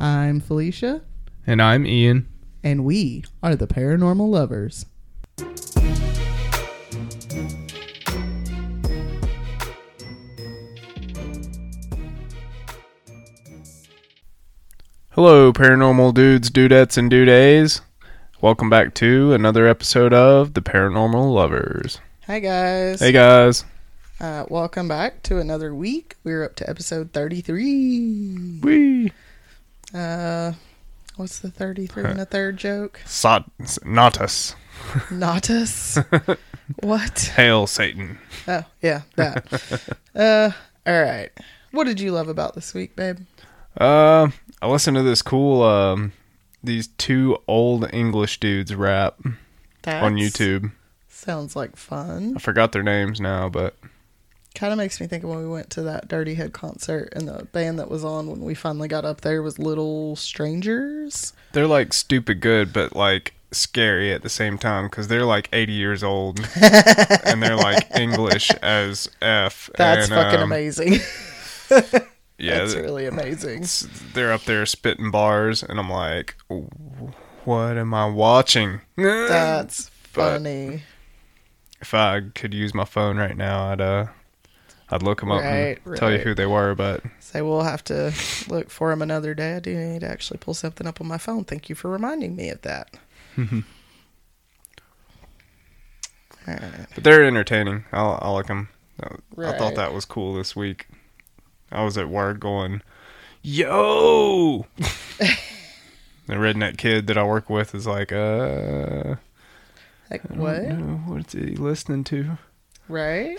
I'm Felicia, And I'm Ian. and we are the Paranormal Lovers. Hello, paranormal dudes, dudettes, and dudays. Welcome back to another episode of The Paranormal Lovers. Hi, guys. Hey, guys. Uh, welcome back to another week. We're up to episode 33. Wee. Uh, what's the 33 and a third joke? Sot- not us. Not us. what? Hail, Satan. Oh, yeah, that. uh, all right. What did you love about this week, babe? Uh, I listened to this cool, um, these two old English dudes rap That's, on YouTube. Sounds like fun. I forgot their names now, but Kind of makes me think of when we went to that Dirty Head concert and the band that was on when we finally got up there was Little Strangers. they're like stupid good, but like scary at the same time because they're like 80 years old and they're like English as F. That's and, fucking um, amazing. Yeah, That's really amazing. they're up there spitting bars, and I'm like, what am I watching? That's But- funny. if I could use my phone right now, I'd uh, I'd look them up Right, and tell you who they were. But Say we'll have to look for him another day. I do need to actually pull something up on my phone. Thank you for reminding me of that. Right. but they're entertaining. I'll I'll like them. I thought that was cool this week. I was at work going, yo. the redneck kid that I work with is like, uh, Like what? what's he listening to? Right?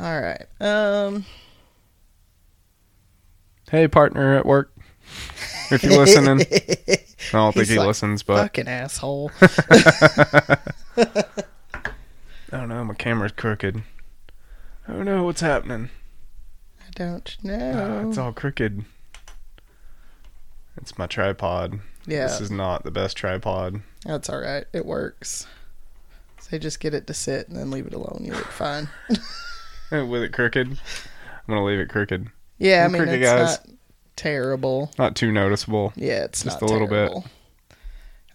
All right. Um Hey, partner at work. If you're listening, I don't think he like, listens, but fucking asshole. I don't know. My camera's crooked. I don't know what's happening. I don't know. it's all crooked. It's my tripod. yeah, This is not the best tripod. that's all right. It works. So just get it to sit and then leave it alone. You look fine. With it crooked, I'm gonna leave it crooked. Yeah, I mean pretty, it's guys. not terrible. Not too noticeable. Yeah, it's Just not a little bit.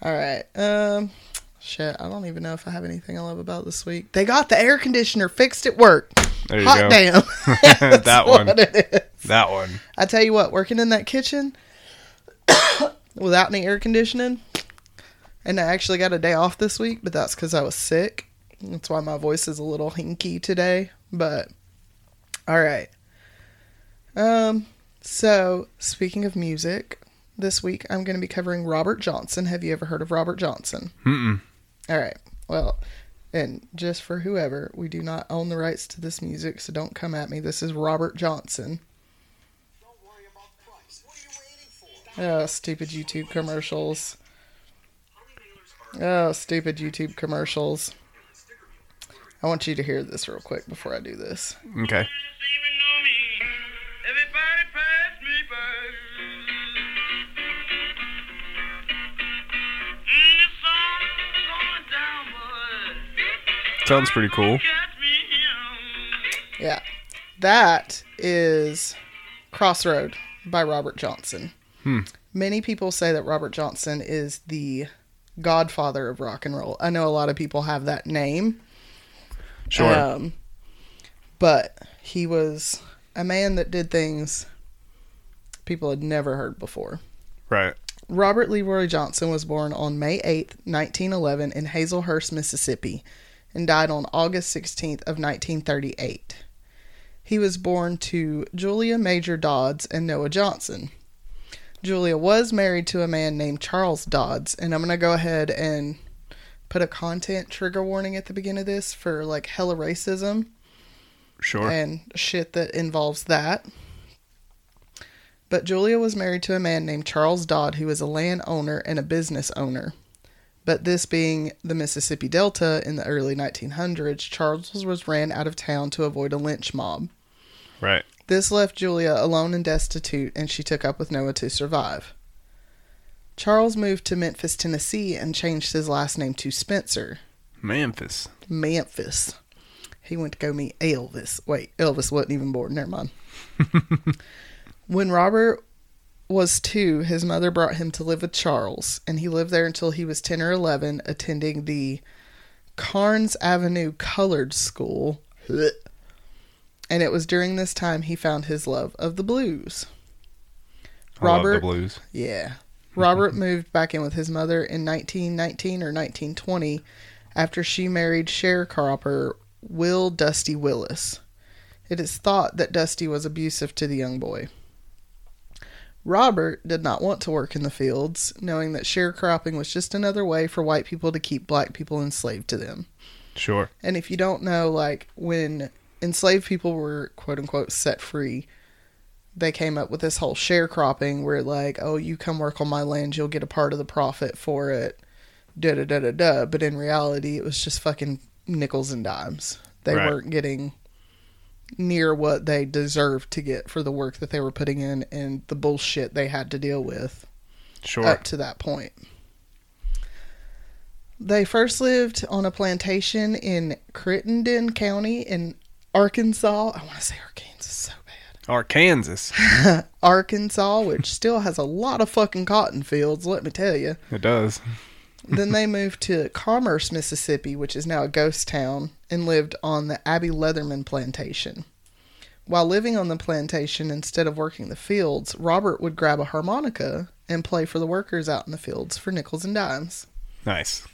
All right. Um, shit. I don't even know if I have anything I love about this week. They got the air conditioner fixed at work. There you Hot go. damn. That one. what it is. That one. I tell you what, working in that kitchen without any air conditioning, and I actually got a day off this week, but that's because I was sick. That's why my voice is a little hinky today. But all right. Um. So speaking of music, this week I'm going to be covering Robert Johnson. Have you ever heard of Robert Johnson? Mm-mm. All right. Well, and just for whoever, we do not own the rights to this music, so don't come at me. This is Robert Johnson. Oh, stupid YouTube commercials. Oh, stupid YouTube commercials. I want you to hear this real quick before I do this. Okay. Everybody pass me by. This song's going down, boy. Sounds pretty cool. Catch me here. Yeah. That is Crossroad by Robert Johnson. Hmm. Many people say that Robert Johnson is the godfather of rock and roll. I know a lot of people have that name. Sure. Um, but he was a man that did things people had never heard before. right. Robert Leroy Johnson was born on May 8th, 1911 in Hazlehurst, Mississippi and died on August 16th of 1938. He was born to Julia Major Dodds and Noah Johnson. Julia was married to a man named Charles Dodds, and I'm going to go ahead and put a content trigger warning at the beginning of this for like hella racism Sure. and shit that involves that. But Julia was married to a man named Charles Dodd, who was a landowner and a business owner. But this being the Mississippi Delta in the early 1900s, Charles was ran out of town to avoid a lynch mob. right. This left Julia alone and destitute, and she took up with Noah to survive. Charles moved to Memphis, Tennessee, and changed his last name to Spencer. Memphis. Memphis. He went to go meet Elvis. Wait, Elvis wasn't even born. Never mind. when Robert was two, his mother brought him to live with Charles, and he lived there until he was 10 or 11, attending the Carnes Avenue Colored School. And it was during this time he found his love of the blues. I love Robert- the blues. Yeah. Robert moved back in with his mother in 1919 or 1920 after she married sharecropper Will Dusty Willis. It is thought that Dusty was abusive to the young boy. Robert did not want to work in the fields, knowing that sharecropping was just another way for white people to keep black people enslaved to them. Sure. And if you don't know, like when enslaved people were quote unquote set free, they came up with this whole sharecropping where like, oh, you come work on my land, you'll get a part of the profit for it. Da da da da da. But in reality, it was just fucking nickels and dimes. They Right. weren't getting near what they deserved to get for the work that they were putting in and the bullshit they had to deal with Sure. up to that point. They first lived on a plantation in Crittenden County in Arkansas. I want to say Arkansas so. Arkansas. Arkansas, which still has a lot of fucking cotton fields, let me tell you. It does. then they moved to Commerce, Mississippi, which is now a ghost town, and lived on the Abbey Leatherman plantation. While living on the plantation instead of working the fields, Robert would grab a harmonica and play for the workers out in the fields for nickels and dimes. Nice.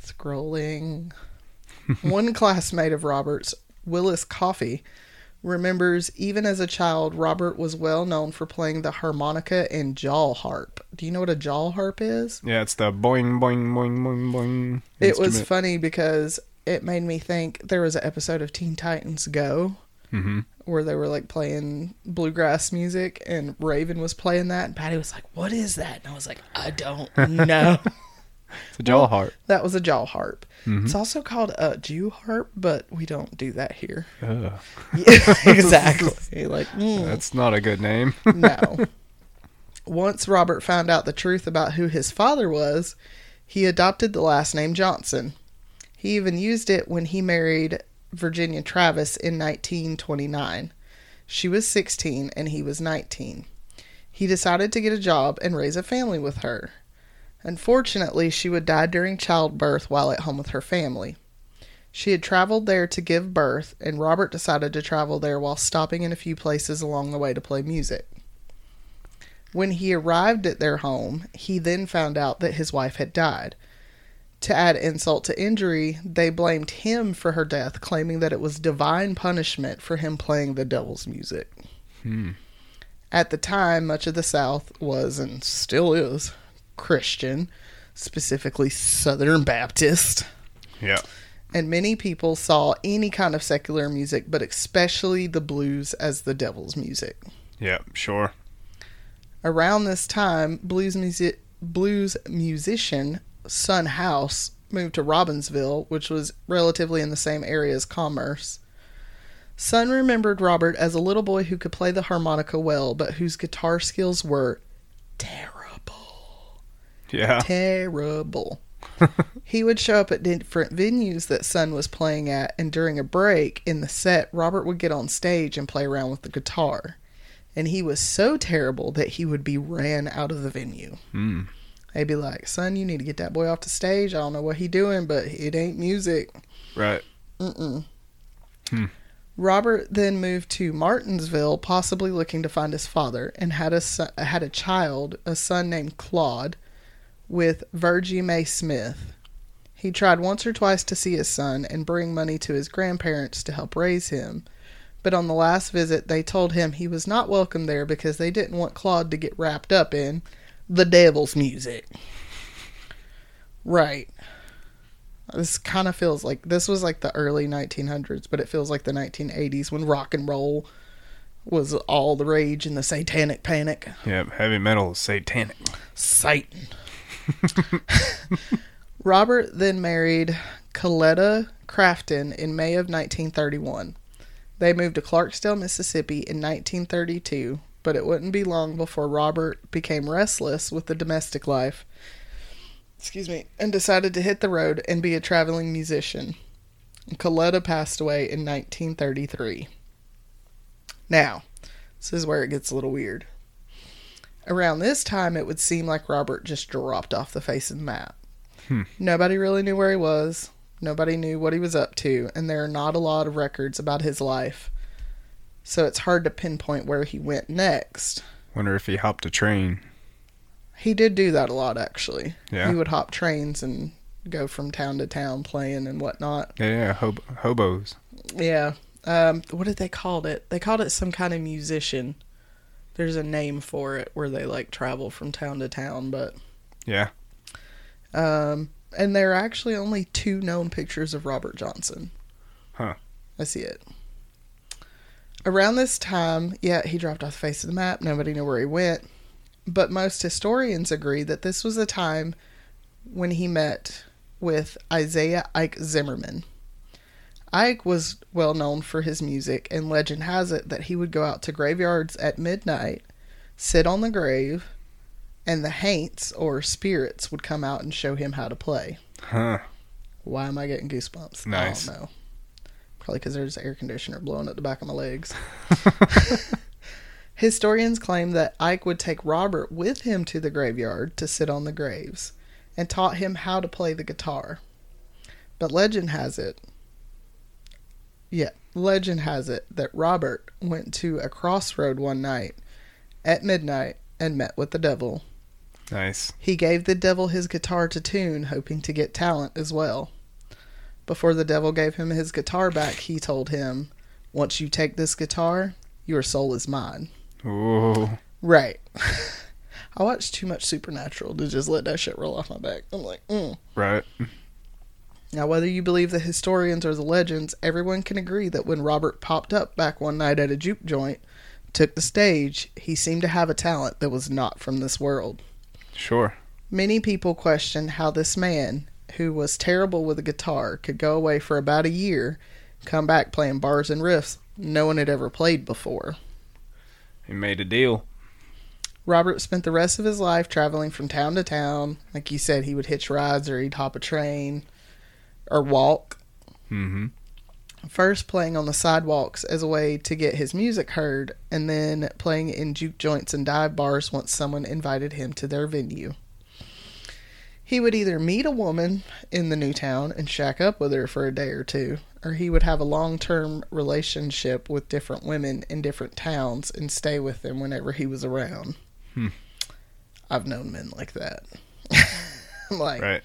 Scrolling. One classmate of Robert's, Willis Coffey, remembers even as a child, Robert was well known for playing the harmonica and jaw harp. Do you know what a jaw harp is? Yeah, it's the boing boing boing boing boing. It was funny because it made me think there was an episode of Teen Titans Go Mhm. where they were like playing bluegrass music and Raven was playing that and Patty was like, What is that? And I was like, I don't know. It's a jaw harp. that was a jaw harp. Mhm. It's also called a Jew harp, but we don't do that here. Yeah, exactly. like, mm, That's not a good name. no. Once Robert found out the truth about who his father was, he adopted the last name Johnson. He even used it when he married Virginia Travis in 1929. She was 16 and he was 19. He decided to get a job and raise a family with her. Unfortunately, she would die during childbirth while at home with her family. She had traveled there to give birth, and Robert decided to travel there while stopping in a few places along the way to play music. When he arrived at their home, he then found out that his wife had died. To add insult to injury, they blamed him for her death, claiming that it was divine punishment for him playing the devil's music. Hmm. At the time, much of the South was, and still is, Christian, specifically Southern Baptist Yeah. and many people saw any kind of secular music, but especially the blues, as the devil's music. Yeah. Sure. Around this time, blues music blues musician Son House moved to Robbinsville, which was relatively in the same area as Commerce. Son remembered Robert as a little boy who could play the harmonica well, but whose guitar skills were terrible. Yeah. Terrible. he would show up at different venues that Son was playing at, and during a break in the set, Robert would get on stage and play around with the guitar. And he was so terrible that he would be ran out of the venue. Hmm. They'd be like, "Son, you need to get that boy off the stage. I don't know what he doing, but it ain't music." Right. Mm-mm. Hmm. Robert then moved to Martinsville, possibly looking to find his father, and had a son, had a child, a son named Claude, with Virgie Mae Smith. He tried once or twice to see his son and bring money to his grandparents to help raise him, but on the last visit they told him he was not welcome there because they didn't want Claude to get wrapped up in the devil's music. Right. This kind of feels like this was like the early 1900s, but it feels like the 1980s when rock and roll was all the rage and the satanic panic. Yep, Heavy metal is satanic. Satan. Robert then married Coletta Crafton in May of 1931. They moved to Clarksdale, Mississippi in 1932, but it wouldn't be long before Robert became restless with the domestic life. Excuse me, and decided to hit the road and be a traveling musician. Coletta passed away in 1933. Now, This is where it gets a little weird. Around this time, it would seem like Robert just dropped off the face of the map. Hmm. Nobody really knew where he was. Nobody knew what he was up to, and there are not a lot of records about his life. So it's hard to pinpoint where he went next. Wonder if he hopped a train. He did do that a lot, actually. Yeah. He would hop trains and go from town to town playing and whatnot. Yeah, yeah, hob- hobos. Yeah. Um, what did they call it? They called it some kind of musician. There's a name for it where they like travel from town to town, but Yeah. um, and there are actually only two known pictures of Robert Johnson. Huh. I see it. Around this time, yeah, he dropped off the face of the map. Nobody knew where he went. But most historians agree that this was a time when he met with Isaiah Ike Zimmerman. Ike was well known for his music, and legend has it that he would go out to graveyards at midnight, sit on the grave, and the haints or spirits would come out and show him how to play. Huh. Why am I getting goosebumps? Nice. I don't know. Probably because there's air conditioner blowing at the back of my legs. Historians claim that Ike would take Robert with him to the graveyard to sit on the graves and taught him how to play the guitar. But legend has it, yeah, legend has it that Robert went to a crossroad one night at midnight and met with the devil. Nice. He gave the devil his guitar to tune, hoping to get talent as well. Before the devil gave him his guitar back, he told him, Once you take this guitar, your soul is mine. Ooh. Right. I watched too much Supernatural to just let that shit roll off my back. I'm like, mm. Right. Now, whether you believe the historians or the legends, everyone can agree that when Robert popped up back one night at a juke joint, took the stage, he seemed to have a talent that was not from this world. Sure. Many people question how this man, who was terrible with a guitar, could go away for about a year, come back playing bars and riffs no one had ever played before. He made a deal. Robert spent the rest of his life traveling from town to town. Like you said, he would hitch rides or he'd hop a train or walk. Mm-hmm. First playing on the sidewalks as a way to get his music heard, and then playing in juke joints and dive bars once someone invited him to their venue. He would either meet a woman in the new town and shack up with her for a day or two, or he would have a long term relationship with different women in different towns and stay with them whenever he was around. Hmm. I've known men like that. like, Right.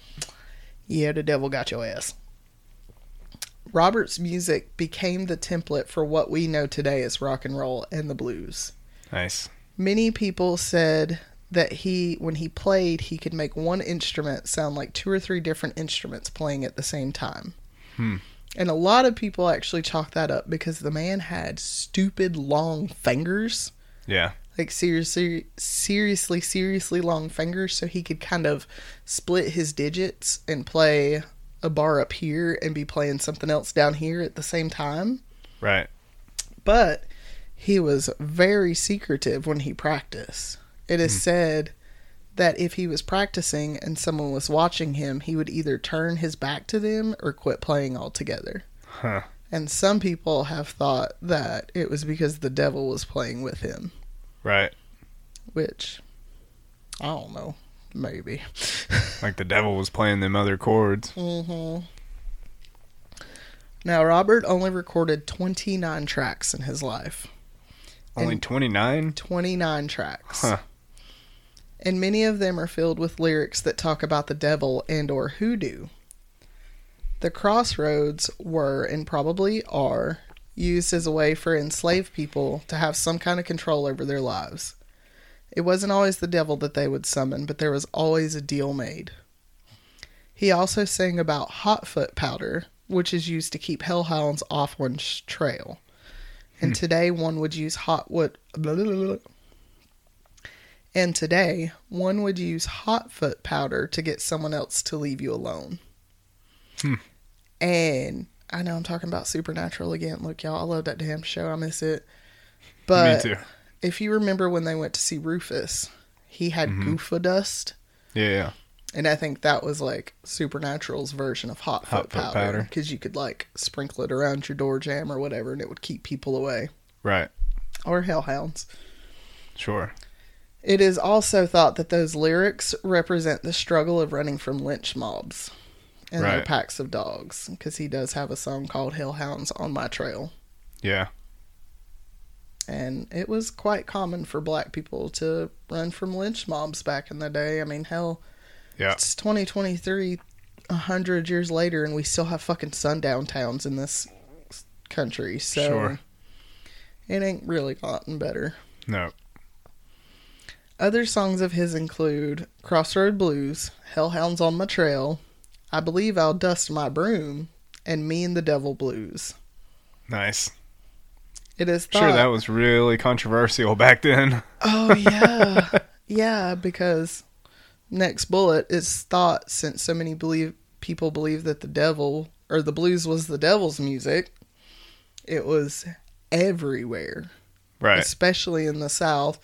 Yeah, the devil got your ass. Robert's music became the template for what we know today as rock and roll and the blues. Nice. Many people said that he, when he played, he could make one instrument sound like two or three different instruments playing at the same time. Hmm. And a lot of people actually chalk that up because the man had stupid long fingers Yeah. Like seriously seriously seriously long fingers so he could kind of split his digits and play a bar up here and be playing something else down here at the same time. Right. but he was very secretive when he practiced. It is hmm. said that if he was practicing and someone was watching him he would either turn his back to them or quit playing altogether. Huh. and some people have thought that it was because the devil was playing with him Right. which I don't know, maybe. Like the devil was playing them other chords. hmm Now Robert only recorded 29 tracks in his life. Only And- 29? 29 tracks. Huh. And many of them are filled with lyrics that talk about the devil and or hoodoo. The crossroads were and probably are used as a way for enslaved people to have some kind of control over their lives. It wasn't always the devil that they would summon, but there was always a deal made. He also sang about hot foot powder, which is used to keep hellhounds off one's trail. And today one would use hot wood. blah, blah, blah. And today one would use hot foot powder to get someone else to leave you alone. Hmm. And I know I'm talking about Supernatural again. Look, y'all, I love that damn show. I miss it. But Me too. if you remember when they went to see Rufus, he had Mhm. Goofer dust. Yeah, yeah. And I think that was like Supernatural's version of hot Hot foot foot powder powder. because you could like sprinkle it around your door jam or whatever, and it would keep people away. Right. or hellhounds. Sure. It is also thought that those lyrics represent the struggle of running from lynch mobs and their packs of dogs, because he does have a song called Hellhounds on My Trail. Yeah. And it was quite common for black people to run from lynch mobs back in the day. I mean, hell, Yeah. it's 2023, a hundred years later, and we still have fucking sundown towns in this country. So Sure. it ain't really gotten better. No. Other songs of his include Crossroad Blues, Hellhounds on My Trail, I Believe I'll Dust My Broom, and Me and the Devil Blues. Nice. It is thought. Sure, that was really controversial back then. Oh yeah, yeah. Because next bullet is thought since so many believe people believe that the devil or the blues was the devil's music, it was everywhere, Right. especially in the South,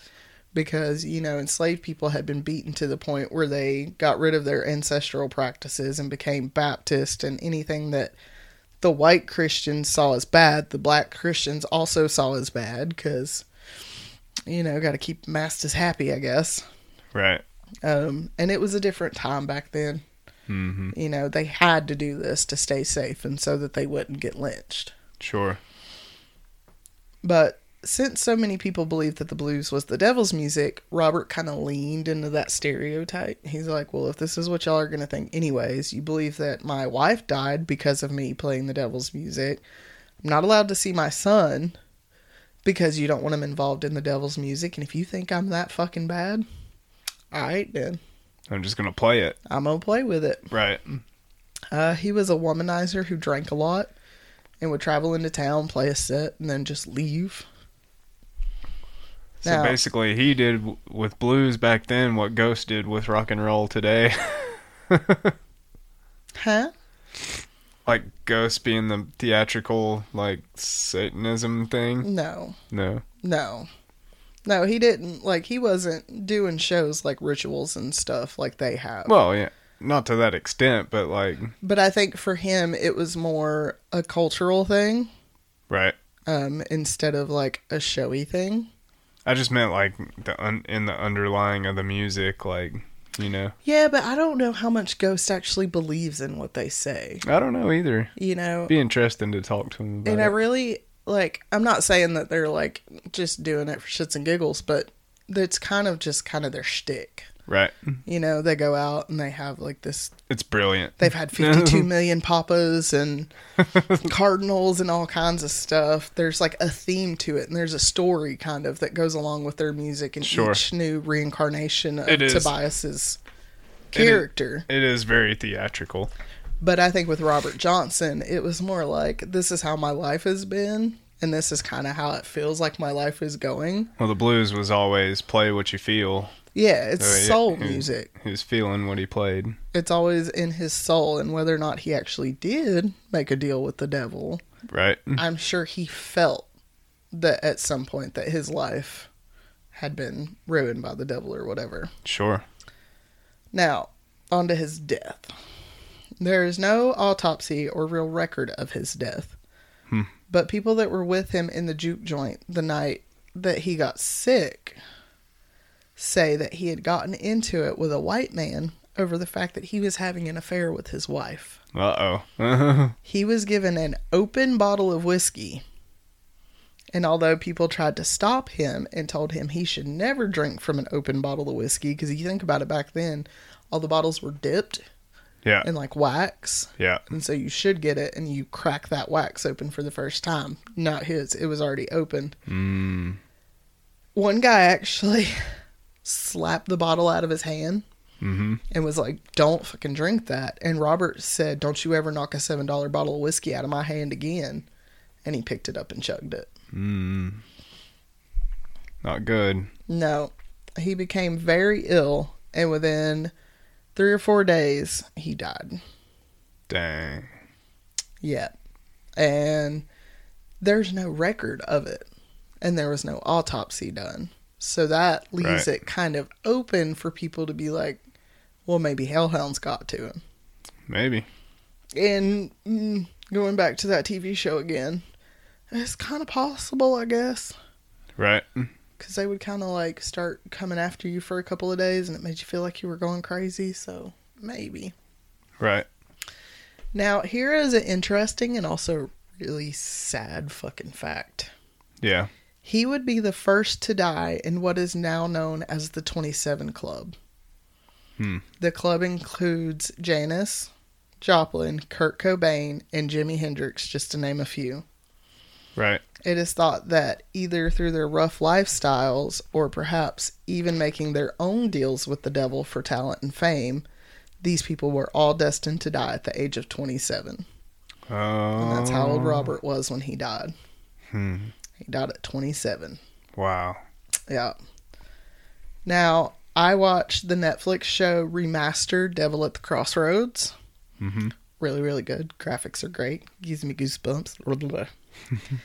because you know enslaved people had been beaten to the point where they got rid of their ancestral practices and became Baptist, and anything that the white Christians saw as bad, the black Christians also saw as bad because you know got to keep masters happy, I guess. Right. Um, and it was a different time back then. hmm You know, they had to do this to stay safe and so that they wouldn't get lynched. Sure. But since so many people believed that the blues was the devil's music, Robert kind of leaned into that stereotype. He's like, well, if this is what y'all are going to think, anyways, you believe that my wife died because of me playing the devil's music. I'm not allowed to see my son because you don't want him involved in the devil's music. And if you think I'm that fucking bad, all right, then I'm just gonna play it. I'm going to play with it. Right. Uh, he was a womanizer who drank a lot and would travel into town, play a set, and then just leave. So Now- basically, he did with blues back then what Ghost did with rock and roll today. Huh? like Ghost being the theatrical like Satanism thing. No. No. No. No, he didn't. Like, he wasn't doing shows like rituals and stuff like they have. Well, yeah, not to that extent, but like but I think for him, it was more a cultural thing right. um, instead of like a showy thing. I just meant like the un- in the underlying of the music, like you know. Yeah, but I don't know how much Ghost actually believes in what they say. I don't know either. You know? Be interesting to talk to about. And I really like. I'm not saying that they're like just doing it for shits and giggles, but it's kind of just kind of their shtick. Right. You know, they go out and they have like this. It's brilliant. They've had 52 million papas and cardinals and all kinds of stuff. There's like a theme to it, and there's a story kind of that goes along with their music and Sure. each new reincarnation of. Tobias's It is- character. It is very theatrical. But I think with Robert Johnson, it was more like this is how my life has been, and this is kind of how it feels like my life is going. Well, the blues was always play what you feel. Yeah, it's So, soul music. He was feeling what he played. It's always in his soul, and whether or not he actually did make a deal with the devil, Right. I'm sure he felt that at some point that his life had been ruined by the devil or whatever. Sure. Now, on to his death. There is no autopsy or real record of his death. Hmm. But people that were with him in the juke joint the night that he got sick say that he had gotten into it with a white man over the fact that he was having an affair with his wife. Uh oh. He was given an open bottle of whiskey. And although people tried to stop him and told him he should never drink from an open bottle of whiskey, because you think about it back then, all the bottles were dipped yeah. in like wax. Yeah. And so you should get it and you crack that wax open for the first time. Not his, it was already open. Mm. One guy actually slapped the bottle out of his hand Mm-hmm. and was like, Don't fucking drink that. And Robert said, Don't you ever knock a $7 bottle of whiskey out of my hand again. And he picked it up and chugged it. Mm. Not good. No, he became very ill, and within three or four days, he died. Dang. Yeah. And there's no record of it. And there was no autopsy done. So that leaves Right. it kind of open for people to be like, well, maybe Hellhounds got to him. Maybe. And mm, going back to that TV show again, it's kind of possible, I guess. Right. because they would kind of like start coming after you for a couple of days and it made you feel like you were going crazy. So maybe. Right. Now, here is an interesting and also really sad fucking fact. Yeah. He would be the first to die in what is now known as the 27 Club. Hmm. The club includes Janis, Joplin, Kurt Cobain, and Jimi Hendrix, just to name a few. Right. It is thought that either through their rough lifestyles or perhaps even making their own deals with the devil for talent and fame, these people were all destined to die at the age of 27. Oh. And that's how old Robert was when he died. Hmm. He died at 27. Wow. Yeah. Now, I watched the Netflix show Remastered Devil at the Crossroads. Mm-hmm. Really, really good. Graphics are great. Gives me goosebumps.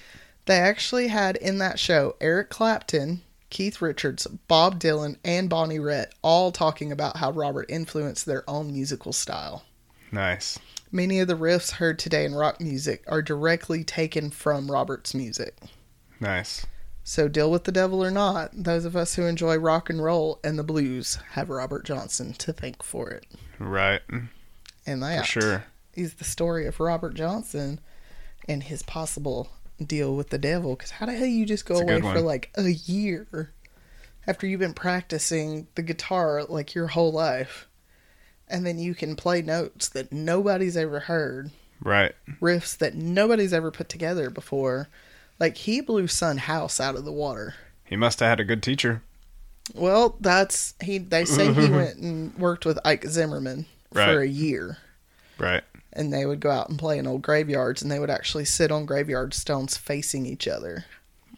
They actually had in that show Eric Clapton, Keith Richards, Bob Dylan, and Bonnie Raitt all talking about how Robert influenced their own musical style. Nice. Many of the riffs heard today in rock music are directly taken from Robert's music. Nice. So, deal with the devil or not, those of us who enjoy rock and roll and the blues have Robert Johnson to thank for it. Right. And that For sure. is the story of Robert Johnson and his possible deal with the devil. Because how the hell you just go away for like a year after you've been practicing the guitar like your whole life, and then you can play notes that nobody's ever heard, Right. riffs that nobody's ever put together before. Like he blew Son House out of the water. He must have had a good teacher. Well, that's he. They say he went and worked with Ike Zimmerman Right. for a year, Right. and they would go out and play in old graveyards, and they would actually sit on graveyard stones facing each other.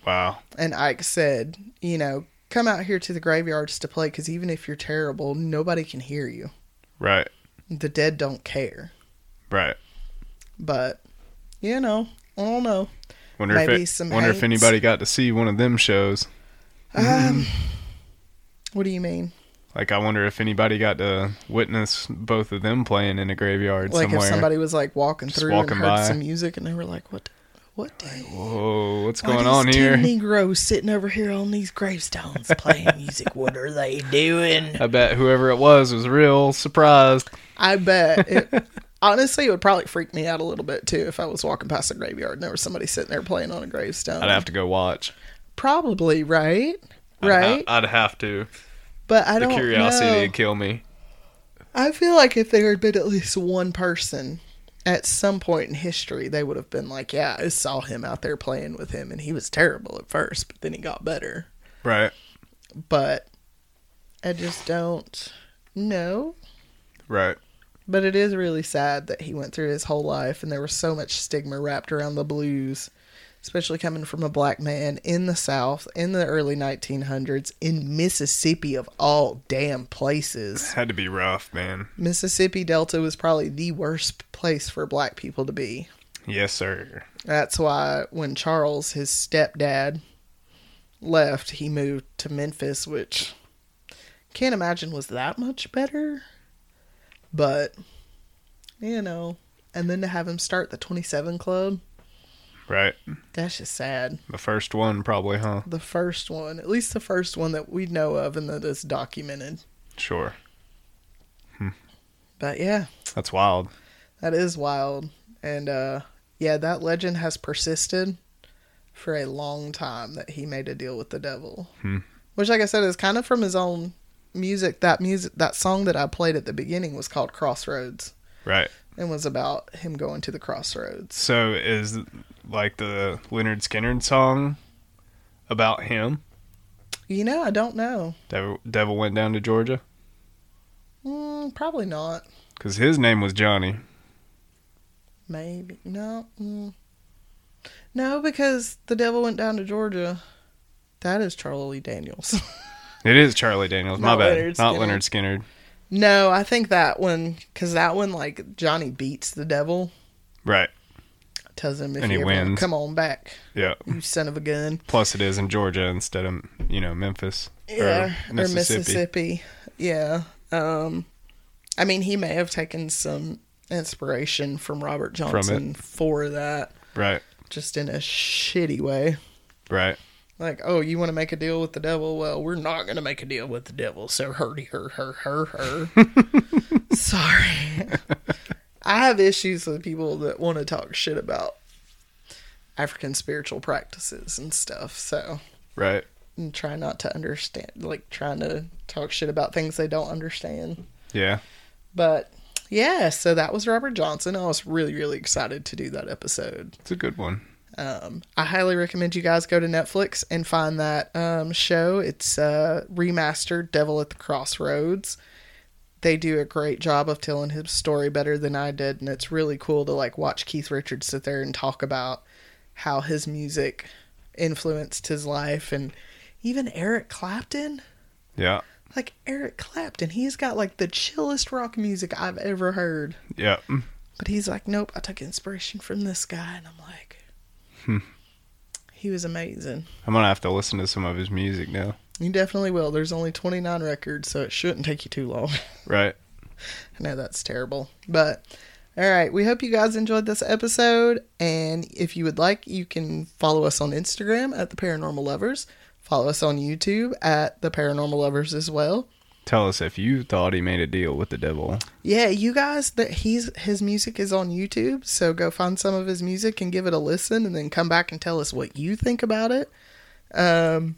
Wow. And Ike said, you know, come out here to the graveyards to play, because even if you're terrible, nobody can hear you. Right. The dead don't care. Right. But you know, I don't know. Wonder Maybe if some it, wonder if anybody got to see one of them shows. Um, what do you mean? Like I wonder if anybody got to witness both of them playing in a graveyard Like somewhere. if somebody was like walking Just through walking and heard by. some music, and they were like, "What? What day?" Whoa, what's going on here? Negroes sitting over here on these gravestones playing music. What are they doing? I bet whoever it was was real surprised. I bet. It, honestly, it would probably freak me out a little bit too if I was walking past a graveyard and there was somebody sitting there playing on a gravestone. I'd have to go watch. Probably right, I'd right. ha- I'd have to. but I The don't The curiosity know. would kill me. I feel like if there had been at least one person at some point in history, they would have been like, "Yeah, I saw him out there playing with him, and he was terrible at first, but then he got better." Right. But I just don't know. Right. But it is really sad that he went through his whole life and there was so much stigma wrapped around the blues, especially coming from a black man in the South in the early 1900s in Mississippi, of all damn places. Had to be rough, man. Mississippi Delta was probably the worst place for black people to be. Yes, sir. That's why when Charles, his stepdad, left, he moved to Memphis, which can't imagine was that much better. But, you know, and then to have him start the 27 Club, Right. that's just sad. The first one, probably, huh? The first one, at least the first one that we know of and that is documented. Sure. But yeah, That's wild. that is wild. And uh yeah, that legend has persisted for a long time that he made a deal with the devil. Hmm. Which like I said is kind of from his own music. That music that song that I played at the beginning was called Crossroads Right. and was about him going to the crossroads. So is like the Lynyrd Skynyrd song about him? You know, I don't know. Devil, Devil went down to Georgia Mm, probably not. because his name was Johnny. Maybe no. Mm. No, because the devil went down to Georgia. That is Charlie Daniels. It is Charlie Daniels. My bad. Leonard Not Skinner. Lynyrd Skynyrd. No, I think that one because that one like Johnny beats the devil, Right. tells him if And you he ever wins. come on back, Yeah. you son of a gun. Plus, it is in Georgia instead of you know Memphis Yeah, or Mississippi. Mississippi. Yeah. Um, I mean, he may have taken some inspiration from Robert Johnson for that, Right. just in a shitty way. Right. Like, oh, you want to make a deal with the devil? Well, we're not going to make a deal with the devil. So, hurdy, her, her, her, her. Sorry. I have issues with people that want to talk shit about African spiritual practices and stuff. So, Right. and try not to understand, like, trying to talk shit about things they don't understand. Yeah. But yeah, so that was Robert Johnson. I was really, really excited to do that episode. It's a good one. Um, I highly recommend you guys go to Netflix and find that um, show. It's uh, remastered Devil at the Crossroads. They do a great job of telling his story better than I did, and it's really cool to like watch Keith Richards sit there and talk about how his music influenced his life, and even Eric Clapton. Yeah. Like Eric Clapton, he's got like the chillest rock music I've ever heard. Yeah. But he's like, nope, I took inspiration from this guy. And I'm like, Hmm. he was amazing. I'm gonna have to listen to some of his music now. You definitely will. There's only 29 records, so it shouldn't take you too long. Right. I know that's terrible. But, all right, we hope you guys enjoyed this episode. And if you would like, you can follow us on Instagram at The Paranormal Lovers. Follow us on YouTube at The Paranormal Lovers as well. Tell us if you thought he made a deal with the devil. Yeah, you guys that he's his music is on YouTube, so go find some of his music and give it a listen and then come back and tell us what you think about it. Um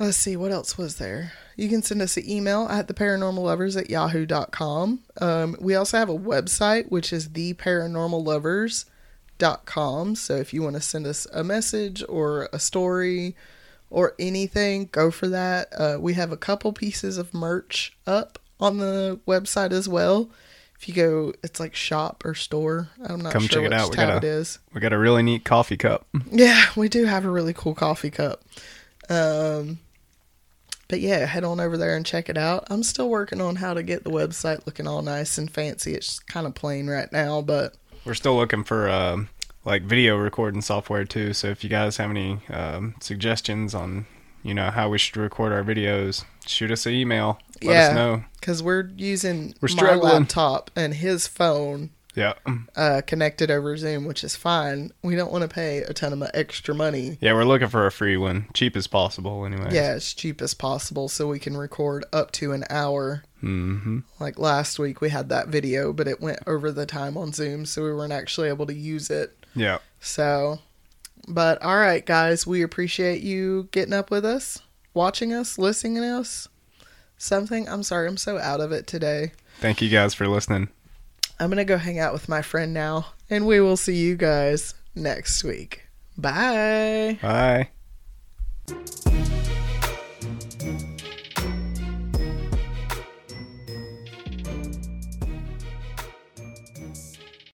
let's see what else was there. You can send us an email at theparanormallovers at yahoo.com. Um, we also have a website which is the paranormal theparanormallovers.com. So if you want to send us a message or a story or anything, go for that. Uh, we have a couple pieces of merch up on the website as well. If you go, it's like shop or store. I'm not Come sure check it out. We got a- is. We got a really neat coffee cup. Yeah, we do have a really cool coffee cup. Um, but yeah, head on over there and check it out. I'm still working on how to get the website looking all nice and fancy. It's kind of plain right now, but We're still looking for um, like video recording software too. So if you guys have any um, suggestions on you know how we should record our videos, shoot us an email. Let Yeah. us know. because we're using We're my struggling. laptop and his phone Yeah. uh, connected over Zoom, which is fine. We don't want to pay a ton of extra money. Yeah, we're looking for a free one, cheap as possible. Anyway. Yeah, as cheap as possible so we can record up to an hour. Mm-hmm. Like last week, we had that video, but it went over the time on Zoom, so we weren't actually able to use it. Yeah. So, but all right, guys, we appreciate you getting up with us, watching us, listening to us. Something. I'm sorry, I'm so out of it today. Thank you guys for listening. I'm going to go hang out with my friend now, and we will see you guys next week. Bye. Bye.